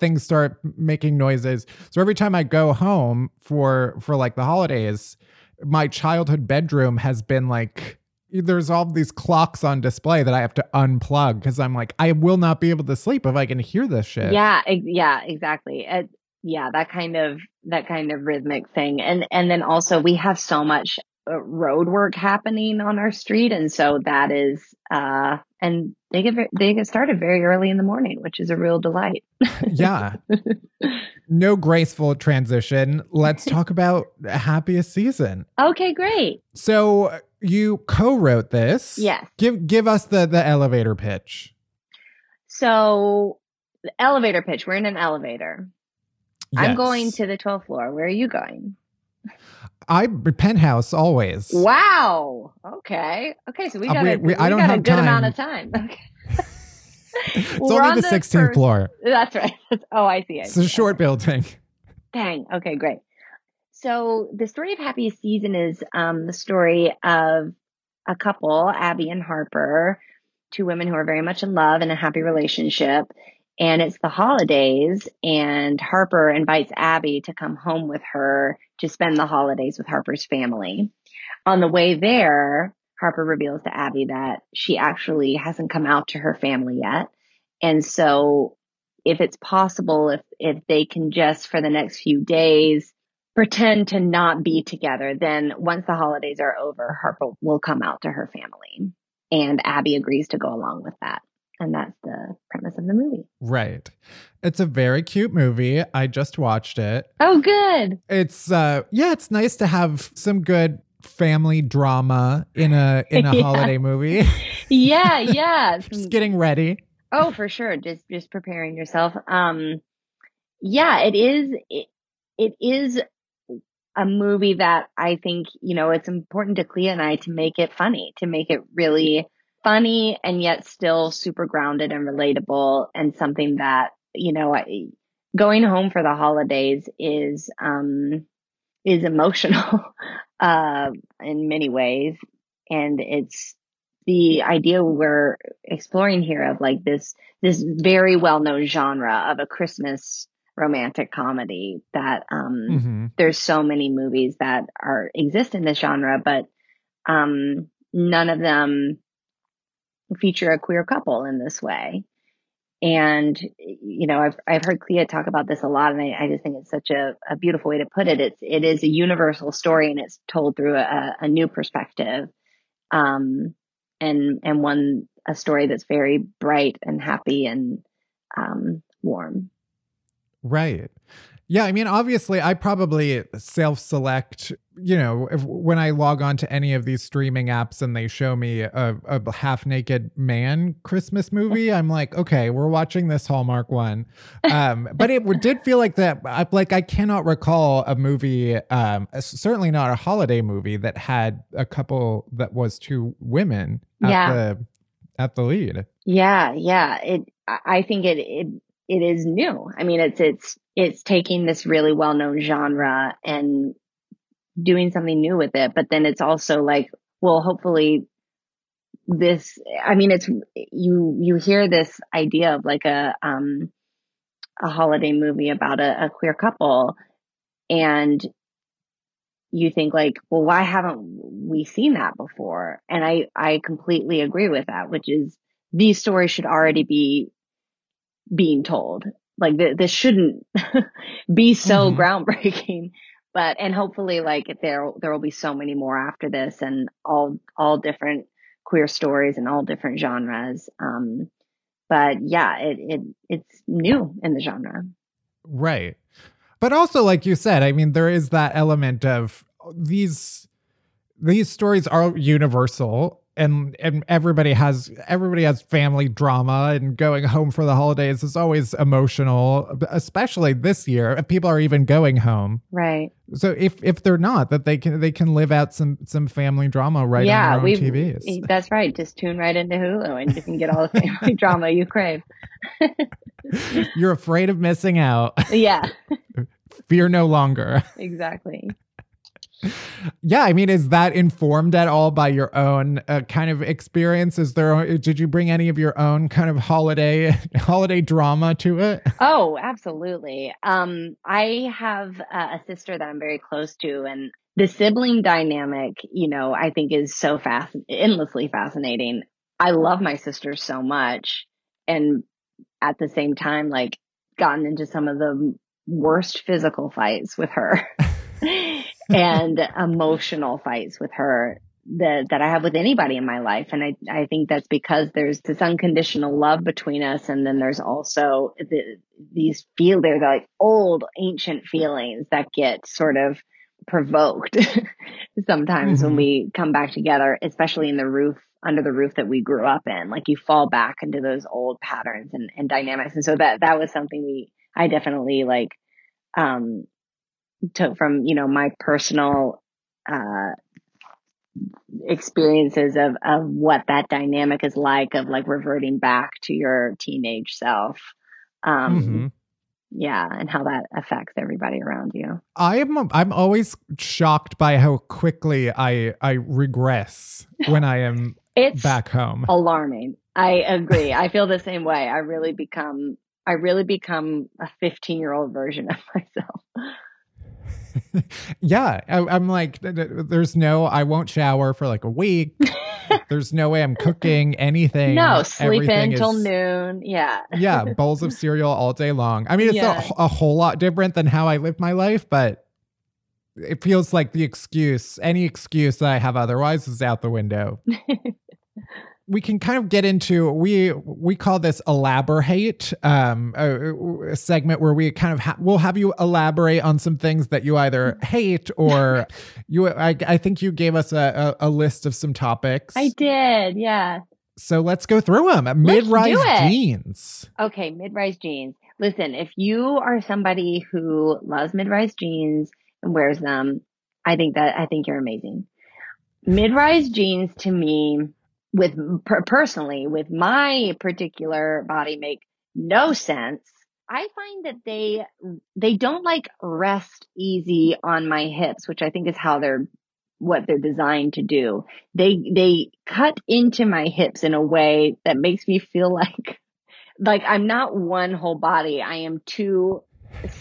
things start making noises. So every time I go home for for like the holidays, my childhood bedroom has been like there's all these clocks on display that I have to unplug because I'm like I will not be able to sleep if I can hear this shit. Yeah, ex- yeah, exactly. Uh, yeah, that kind of that kind of rhythmic thing, and and then also we have so much uh, road work happening on our street, and so that is uh, and they get they get started very early in the morning, which is a real delight. yeah. No graceful transition. Let's talk about happiest season. Okay, great. So you co-wrote this. Yes. Give give us the the elevator pitch. So the elevator pitch. We're in an elevator. I'm going to the 12th floor. Where are you going? I penthouse always. Wow. Okay. Okay. So we Uh, got we- a, we- I don't got a have good amount of time. Okay. It's We're only on the 16th first- floor. That's right. oh, I see. I It's see. a short building. Dang. Okay, great. So the story of Happiest Season is um, the story of a couple, Abby and Harper, two women who are very much in love in a happy relationship. And it's the holidays, and Harper invites Abby to come home with her to spend the holidays with Harper's family. On the way there, Harper reveals to Abby that she actually hasn't come out to her family yet. And so if it's possible, if, if they can just for the next few days pretend to not be together, then once the holidays are over, Harper will come out to her family. And Abby agrees to go along with that. And that's the premise of the movie. Right. It's a very cute movie. I just watched it. Oh, good. It's uh yeah, it's nice to have some good family drama in a in a Yeah. holiday movie. Yeah, yeah. just getting ready. Oh, for sure. Just just preparing yourself. Um yeah, it is it, it is a movie that I think, you know, it's important to Clea and I to make it funny, to make it really funny and yet still super grounded and relatable and something that, you know, I, going home for the holidays is um is emotional uh in many ways and it's the idea we're exploring here of like this this very well known genre of a Christmas romantic comedy that um Mhm. there's so many movies that are exist in this genre, but um none of them feature a queer couple in this way. And you know, I've I've heard Clea talk about this a lot, and I, I just think it's such a, a beautiful way to put it. It's it is a universal story, and it's told through a, a new perspective, um, and and one a story that's very bright and happy and um, warm. Right. Yeah, I mean, obviously, I probably self select, you know, if, when I log on to any of these streaming apps and they show me a, a half naked man Christmas movie, I'm like, okay, we're watching this Hallmark one. Um, but it did feel like that, like, I cannot recall a movie, um, certainly not a holiday movie that had a couple that was two women at Yeah. the at the lead. Yeah, yeah. It I think it it it is new. I mean, it's it's it's taking this really well-known genre and doing something new with it, but then it's also like, well, hopefully this I mean, it's you you hear this idea of like a um a holiday movie about a, a queer couple and you think like, well, why haven't we seen that before? And I, I completely agree with that, which is these stories should already be being told. Like th- this shouldn't be so Mhm. groundbreaking, but, and hopefully like there, there will be so many more after this and all, all different queer stories and all different genres. Um, but yeah, it, it, it's new in the genre. Right. But also, like you said, I mean, there is that element of these these stories are universal and and everybody has everybody has family drama and going home for the holidays is always emotional especially this year if people are even going home Right. so if if they're not that they can they can live out some some family drama right yeah, on their own tvs That's right. Just tune right into Hulu and you can get all the family drama you crave. you're afraid of missing out Yeah, fear no longer exactly. Yeah, I mean, is that informed at all by your own uh, kind of experience? Is there? Did you bring any of your own kind of holiday holiday drama to it? Oh, absolutely. Um, I have uh, a sister that I'm very close to, and the sibling dynamic, you know, I think is so fast, endlessly fascinating. I love my sister so much, and at the same time, like, gotten into some of the worst physical fights with her. and emotional fights with her that that I have with anybody in my life. And I, I think that's because there's this unconditional love between us. And then there's also the, these feel, they're like old ancient feelings that get sort of provoked sometimes when Mhm. we come back together, especially in the roof, under the roof that we grew up in. Like you fall back into those old patterns and, and dynamics. And so that, that was something we, I definitely like, um, took from, you know, my personal, uh, experiences of, of what that dynamic is like of like reverting back to your teenage self. Um, Mhm. yeah. And how that affects everybody around you. I am. I'm always shocked by how quickly I I regress when I am It's back home. alarming. I agree. I feel the same way. I really become, I really become a 15 year old version of myself. Yeah, I, I'm like, th- th- there's no. I won't shower for like a week. there's no way I'm cooking anything. No, sleep in till noon. Yeah. yeah, bowls of cereal all day long. I mean, it's Yeah. a, a whole lot different than how I live my life, but it feels like the excuse, any excuse that I have otherwise, is out the window. we can kind of get into we we call this elaborate um a, a segment where we kind of ha- we'll have you elaborate on some things that you either hate or you I, I think you gave us a, a, a list of some topics I did. Yeah. so let's go through them mid-rise jeans Okay, mid-rise jeans. Listen, if you are somebody who loves mid-rise jeans and wears them, I think that I think you're amazing. Mid-rise jeans to me with per- personally with my particular body make no sense. I find that they they don't like rest easy on my hips, which I think is how they're what they're designed to do. They they cut into my hips in a way that makes me feel like like I'm not one whole body. I am two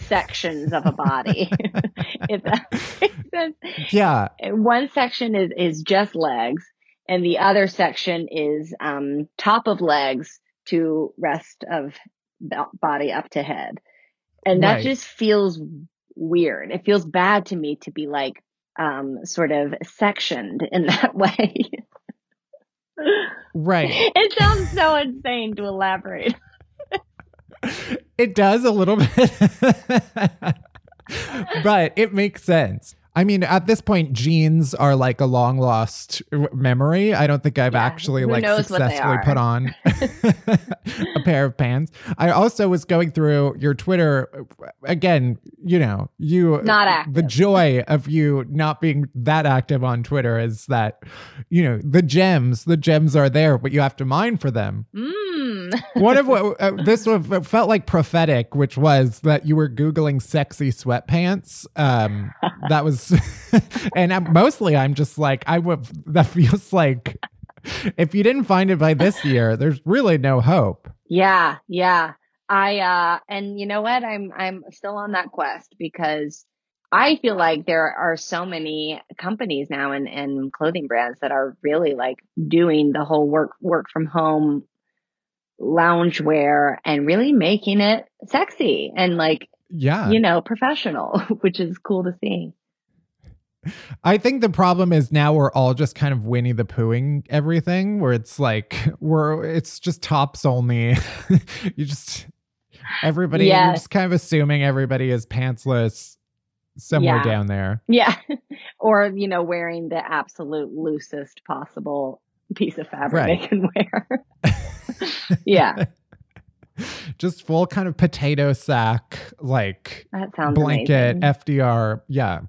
sections of a body. if that makes sense. yeah One section is is just legs, and the other section is um, top of legs to rest of body up to head, and that Right. just feels weird. It feels bad to me to be like um, sort of sectioned in that way. right it sounds so insane to elaborate. it does a little bit but it makes sense i mean at this point jeans are like a long lost memory. I don't think i've Yeah, actually like knows what they successfully put on a pair of pants. I also was going through your twitter again you know you Not active. the joy of you not being that active on twitter is that you know the gems the gems are there but you have to mine for them. Mm. Um. One of what uh, this one felt like prophetic, which was that you were googling sexy sweatpants. Um, that was, and I'm, mostly I'm just like I would. That feels like if you didn't find it by this year, there's really no hope. Yeah, yeah. I uh and you know what? I'm I'm still on that quest because I feel like there are so many companies now and, and clothing brands that are really like doing the whole work work from home loungewear and really making it sexy and like yeah you know professional which is cool to see I think the problem is now we're all just kind of Winnie the Poohing everything, where it's like we're it's just tops only. you just everybody yes. you're just kind of assuming everybody is pantsless somewhere yeah. down there. Yeah. or, you know, wearing the absolute loosest possible piece of fabric right. they can wear. yeah. Just full kind of potato sack, like that sounds blanket, amazing. FDR. Yeah.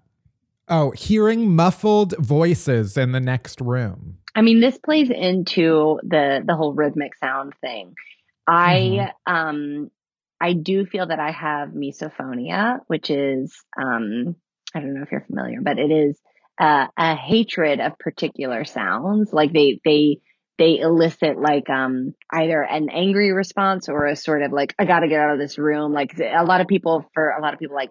Oh, hearing muffled voices in the next room. I mean, this plays into the the whole rhythmic sound thing. I mm-hmm. um I do feel that I have misophonia, which is, um, I don't know if you're familiar, but it is uh, a hatred of particular sounds. Like they, they, they elicit like, um, either an angry response or a sort of like, I gotta get out of this room. Like a lot of people, for a lot of people, like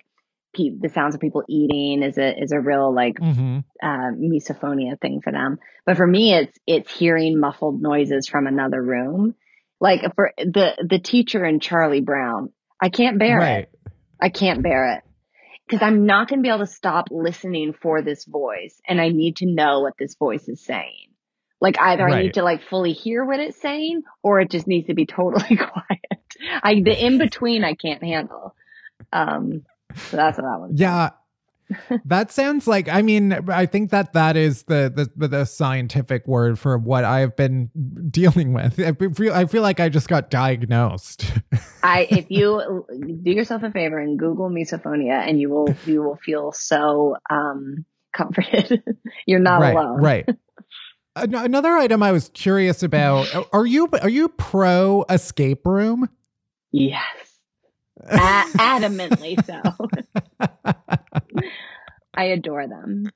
the sounds of people eating is a, is a real like, mm-hmm. uh, misophonia thing for them. But for me, it's, it's hearing muffled noises from another room like for the the teacher in Charlie Brown, I can't bear right. it. I can't bear it because I'm not going to be able to stop listening for this voice, and I need to know what this voice is saying. Like either right. I need to like fully hear what it's saying, or it just needs to be totally quiet. I the in between I can't handle. Um, so that's what that was. Yeah, that sounds like I mean I think that that is the, the the scientific word for what I've been dealing with. I feel I feel like I just got diagnosed. I if you do yourself a favor and Google misophonia and you will you will feel so um comforted. You're not right, alone. Right. Another item I was curious about are you are you pro escape room? Yes. A- adamantly so. I adore them.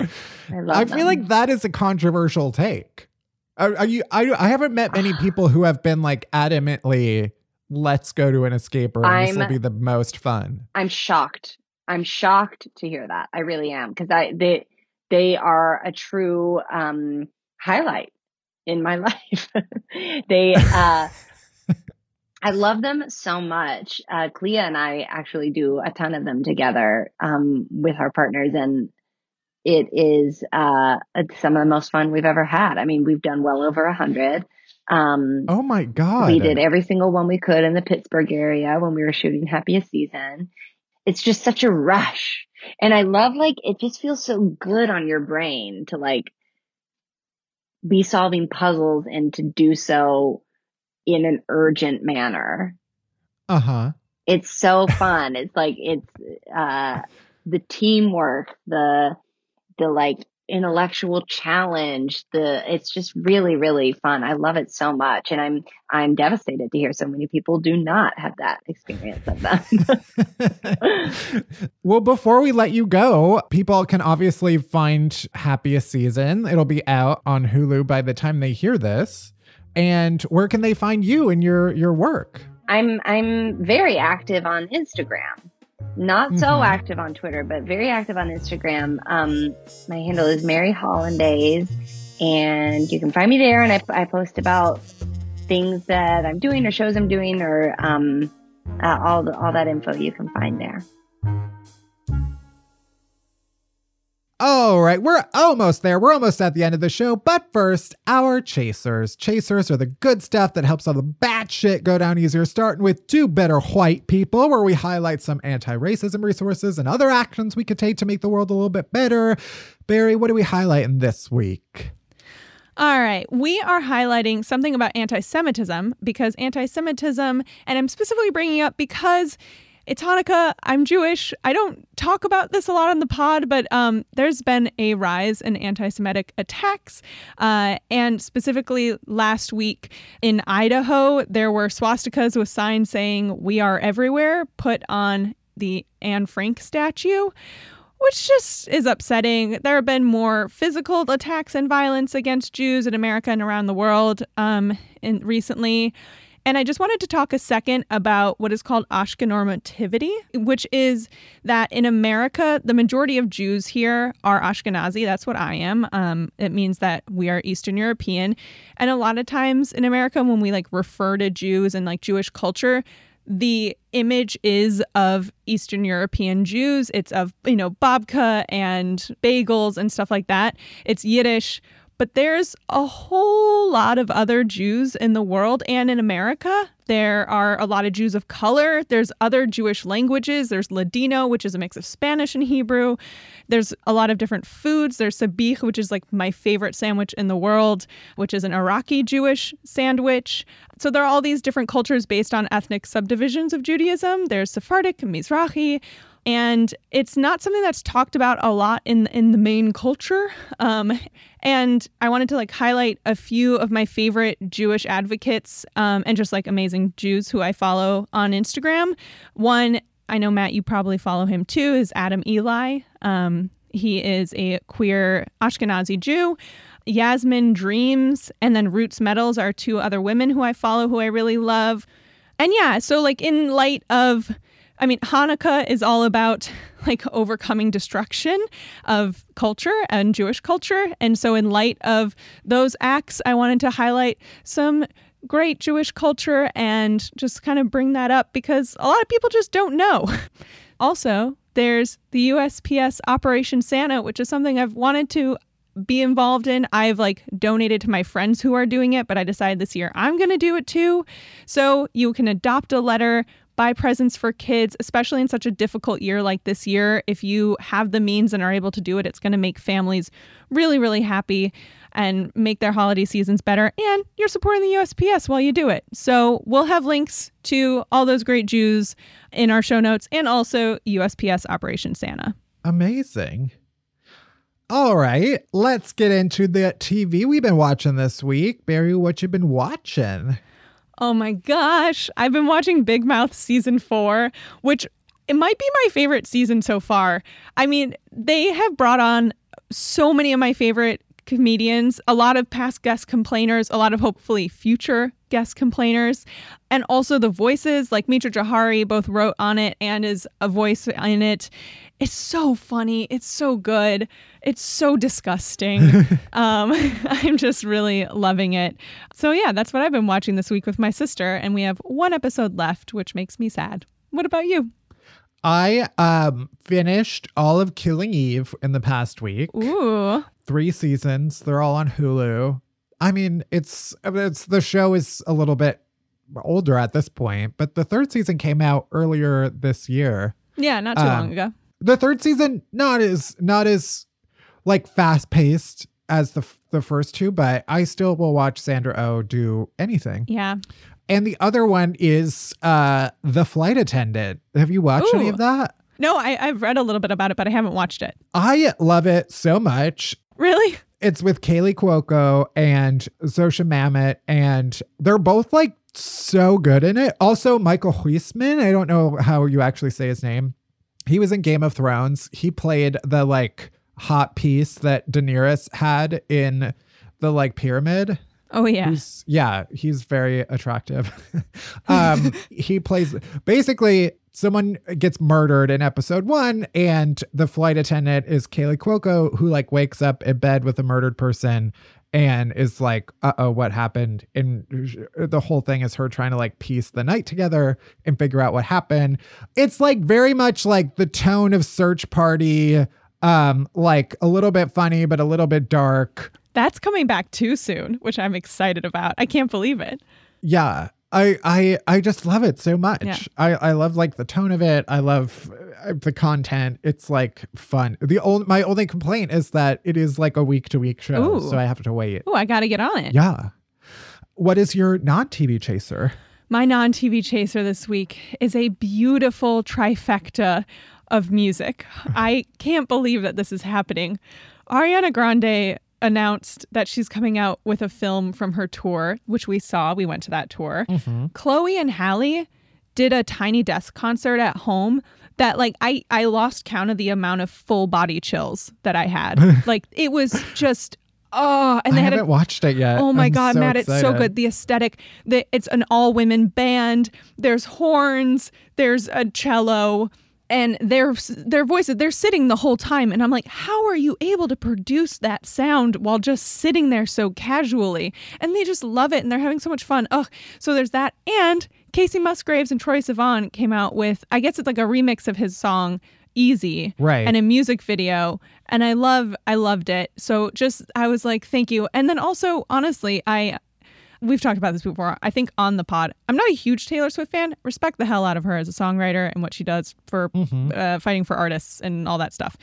I love I them. feel like that is a controversial take. Are, are, you? I, I haven't met many people who have been like adamantly, let's go to an escape room. I'm, this will be the most fun. I'm shocked. I'm shocked to hear that. I really am because I they they are a true um, highlight in my life. they uh, I love them so much. Uh, Clea and I actually do a ton of them together um, with our partners, and it is uh, some of the most fun we've ever had. I mean, we've done well over a hundred. Um, oh my god! We did every single one we could in the Pittsburgh area when we were shooting Happiest Season. It's just such a rush, and I love like it. Just feels so good on your brain to like be solving puzzles and to do so in an urgent manner. Uh huh. It's so fun. it's like it's uh the teamwork, the the like intellectual challenge, the it's just really really fun. I love it so much and I'm I'm devastated to hear so many people do not have that experience of that. well, before we let you go, people can obviously find Happiest Season. It'll be out on Hulu by the time they hear this. And where can they find you and your your work? I'm I'm very active on Instagram. Not so mm-hmm. active on Twitter, but very active on Instagram. Um, my handle is Mary Hollandaise, and you can find me there. And I, I post about things that I'm doing or shows I'm doing or um, uh, all the, all that info you can find there. All right, we're almost there. We're almost at the end of the show. But first, our chasers. Chasers are the good stuff that helps all the bad shit go down easier, starting with Do Better White People, where we highlight some anti racism resources and other actions we could take to make the world a little bit better. Bari, what do we highlight in this week? All right. We are highlighting something about anti Semitism because anti Semitism, and I'm specifically bringing up because it's Hanukkah. I'm Jewish. I don't talk about this a lot on the pod, but um, there's been a rise in anti Semitic attacks. Uh, and specifically last week in Idaho, there were swastikas with signs saying, We are everywhere, put on the Anne Frank statue which just is upsetting. There have been more physical attacks and violence against Jews in America and around the world um, in, recently. And I just wanted to talk a second about what is called Ashkenormativity, which is that in America, the majority of Jews here are Ashkenazi. That's what I am. Um, it means that we are Eastern European. And a lot of times in America, when we like refer to Jews and like Jewish culture, the image is of Eastern European Jews. It's of, you know, babka and bagels and stuff like that. It's Yiddish. But there's a whole lot of other Jews in the world and in America. There are a lot of Jews of color. There's other Jewish languages. There's Ladino, which is a mix of Spanish and Hebrew. There's a lot of different foods. There's sabich, which is like my favorite sandwich in the world, which is an Iraqi Jewish sandwich. So there are all these different cultures based on ethnic subdivisions of Judaism. There's Sephardic, Mizrahi, and it's not something that's talked about a lot in in the main culture. Um, and I wanted to like highlight a few of my favorite Jewish advocates um, and just like amazing Jews who I follow on Instagram. One, I know Matt, you probably follow him too, is Adam Eli. Um, he is a queer Ashkenazi Jew. Yasmin Dreams and then Roots Metals are two other women who I follow who I really love. And yeah, so like in light of I mean, Hanukkah is all about like overcoming destruction of culture and Jewish culture. And so, in light of those acts, I wanted to highlight some great Jewish culture and just kind of bring that up because a lot of people just don't know. also, there's the USPS Operation Santa, which is something I've wanted to be involved in. I've like donated to my friends who are doing it, but I decided this year I'm going to do it too. So you can adopt a letter buy presents for kids, especially in such a difficult year like this year. If you have the means and are able to do it, it's going to make families really, really happy and make their holiday seasons better. And you're supporting the USPS while you do it. So we'll have links to all those great Jews in our show notes and also USPS Operation Santa. Amazing. All right, let's get into the TV we've been watching this week. Bari, what you been watching? Oh my gosh. I've been watching Big Mouth season four, which it might be my favorite season so far. I mean, they have brought on so many of my favorite comedians, a lot of past guest complainers, a lot of hopefully future guest complainers, and also the voices like Mitra Jouhari both wrote on it and is a voice in it. It's so funny. It's so good. It's so disgusting. um, I'm just really loving it. So, yeah, that's what I've been watching this week with my sister, and we have one episode left, which makes me sad. What about you? I um finished all of Killing Eve in the past week. Ooh. Three seasons. They're all on Hulu. I mean, it's it's the show is a little bit older at this point, but the third season came out earlier this year. Yeah, not too um, long ago. The third season not as not as like fast paced as the the first two, but I still will watch Sandra O oh do anything. Yeah. And the other one is uh The Flight Attendant. Have you watched Ooh. any of that? No, I, I've read a little bit about it, but I haven't watched it. I love it so much. Really? It's with Kaley Cuoco and Zosia Mamet, and they're both like so good in it. Also, Michael Huisman. I don't know how you actually say his name. He was in Game of Thrones. He played the like hot piece that Daenerys had in the like pyramid. Oh yeah. He's, yeah, he's very attractive. um he plays basically someone gets murdered in episode 1 and the flight attendant is Kaley Cuoco who like wakes up in bed with a murdered person and is like, uh oh, what happened? And the whole thing is her trying to like piece the night together and figure out what happened. It's like very much like the tone of Search Party, um, like a little bit funny, but a little bit dark. That's coming back too soon, which I'm excited about. I can't believe it. Yeah. I I I just love it so much. Yeah. I I love like the tone of it. I love uh, the content. It's like fun. The only my only complaint is that it is like a week to week show, Ooh. so I have to wait. Oh, I got to get on it. Yeah. What is your non TV chaser? My non TV chaser this week is a beautiful trifecta of music. I can't believe that this is happening. Ariana Grande announced that she's coming out with a film from her tour, which we saw. We went to that tour. Mm-hmm. Chloe and Halle did a tiny desk concert at home that like I I lost count of the amount of full body chills that I had. like it was just oh and I they had haven't a, watched it yet. Oh my I'm god, so Matt, it's so good. The aesthetic, the, it's an all women band. There's horns, there's a cello, and their their voices. They're sitting the whole time, and I'm like, how are you able to produce that sound while just sitting there so casually? And they just love it, and they're having so much fun. Ugh. So there's that, and Kacey Musgraves and Troye Sivan came out with, I guess it's like a remix of his song Easy, Right. And a music video, and I love, I loved it. So just, I was like, thank you. And then also, honestly, I we've talked about this before. I think on the pod, I'm not a huge Taylor Swift fan. Respect the hell out of her as a songwriter and what she does for uh, fighting for artists and all that stuff.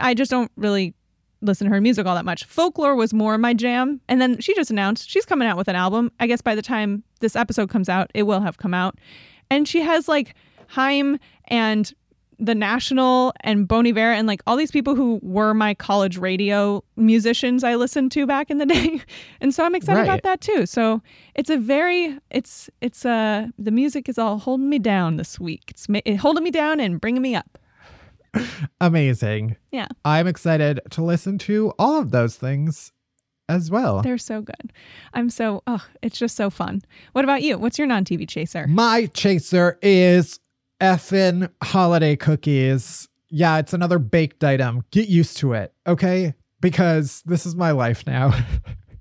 I just don't really listen to her music all that much. Folklore was more my jam. And then she just announced she's coming out with an album. I guess by the time this episode comes out, it will have come out. And she has like Haim and the National and Bon Iver and like all these people who were my college radio musicians I listened to back in the day. And so I'm excited Right. about that too. So it's a very it's it's uh the music is all holding me down this week. It's ma- it holding me down and bringing me up. Amazing. Yeah. I'm excited to listen to all of those things as well. They're so good. I'm so oh, it's just so fun. What about you? What's your non-TV chaser? My chaser is effing holiday cookies. Yeah, it's another baked item. Get used to it, okay? Because this is my life now.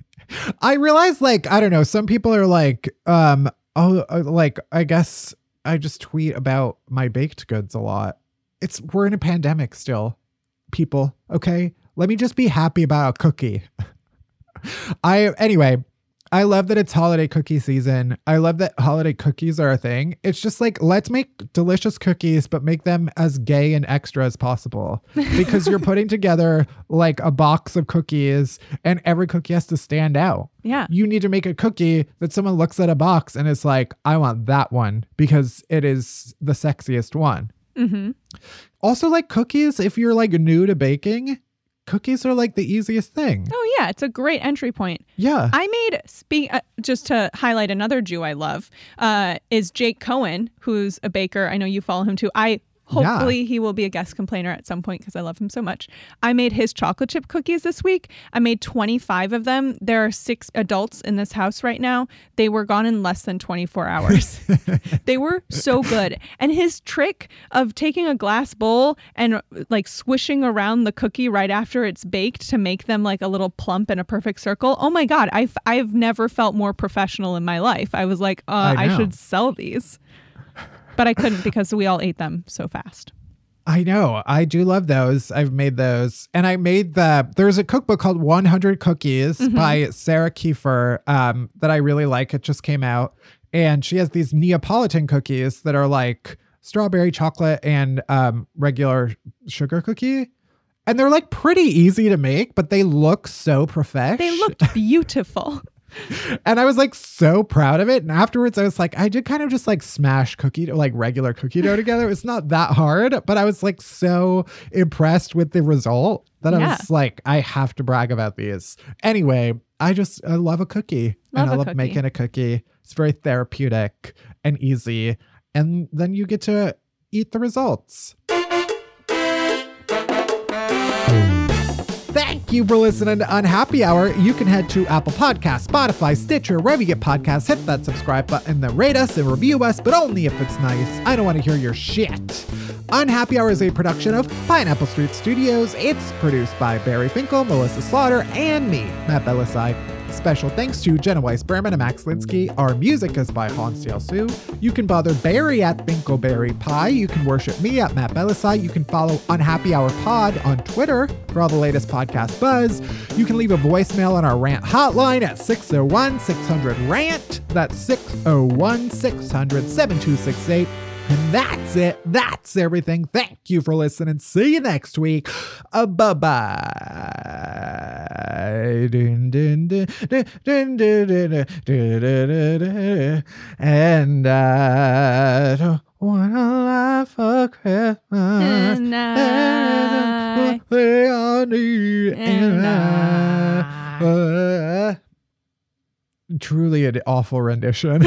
I realize, like, I don't know, some people are like, um, oh, uh, like, I guess I just tweet about my baked goods a lot. It's, we're in a pandemic still, people, okay? Let me just be happy about a cookie. I, anyway, I love that it's holiday cookie season. I love that holiday cookies are a thing. It's just like, let's make delicious cookies, but make them as gay and extra as possible. Because you're putting together like a box of cookies and every cookie has to stand out. Yeah. You need to make a cookie that someone looks at a box and is like, I want that one because it is the sexiest one. Mhm. Also, like cookies, if you're like new to baking, cookies are like the easiest thing. Oh yeah, it's a great entry point. Yeah. I made speak uh, just to highlight another Jew I love uh, is Jake Cohen, who's a baker. I know you follow him too. I hopefully he will be a guest complainer at some point because I love him so much. I made his chocolate chip cookies this week. I made 25 of them. There are six adults in this house right now. They were gone in less than 24 hours. they were so good. And his trick of taking a glass bowl and like swishing around the cookie right after it's baked to make them like a little plump in a perfect circle. Oh my God. I've, I've never felt more professional in my life. I was like, uh, I I, should sell these. But I couldn't because we all ate them so fast. I know. I do love those. I've made those. And I made the there's a cookbook called 100 Cookies Mhm. by Sarah Kieffer um that I really like. It just came out and she has these Neapolitan cookies that are like strawberry chocolate and um regular sugar cookie. And they're like pretty easy to make, but they look so professional. They looked beautiful. And I was like so proud of it. And afterwards, I was like, I did kind of just like smash cookie dough, like regular cookie dough together. It's not that hard, but I was like so impressed with the result that I was like, I have to brag about these. Anyway, I just, I love a cookie Love and I love cookie. making a cookie. It's very therapeutic and easy. And then you get to eat the results. Thank you for listening to Unhappy Hour. You can head to Apple Podcasts, Spotify, Stitcher, wherever you get podcasts. Hit that subscribe button, then rate us and review us, but only if it's nice. I don't want to hear your shit. Unhappy Hour is a production of Pineapple Street Studios. It's produced by Bari Finkel, Melissa Slaughter, and me, Matt Bellassai. Special thanks to Jenna Weiss Berman and Max Linsky. Our music is by Hans Su. You can bother Bari at Finkelbari Pie. You can worship me at Matt Bellassai. You can follow Unhappy Hour Pod on Twitter for all the latest podcast buzz. You can leave a voicemail on our rant hotline at 601 600 RANT. That's 601 600 7268. And that's it. That's everything. Thank you for listening. See you next week. Uh, bye bye. And I don't want a life for Christmas. And I, they all need. And, I, truly an awful rendition.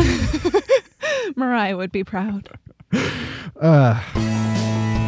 Mariah would be proud uh.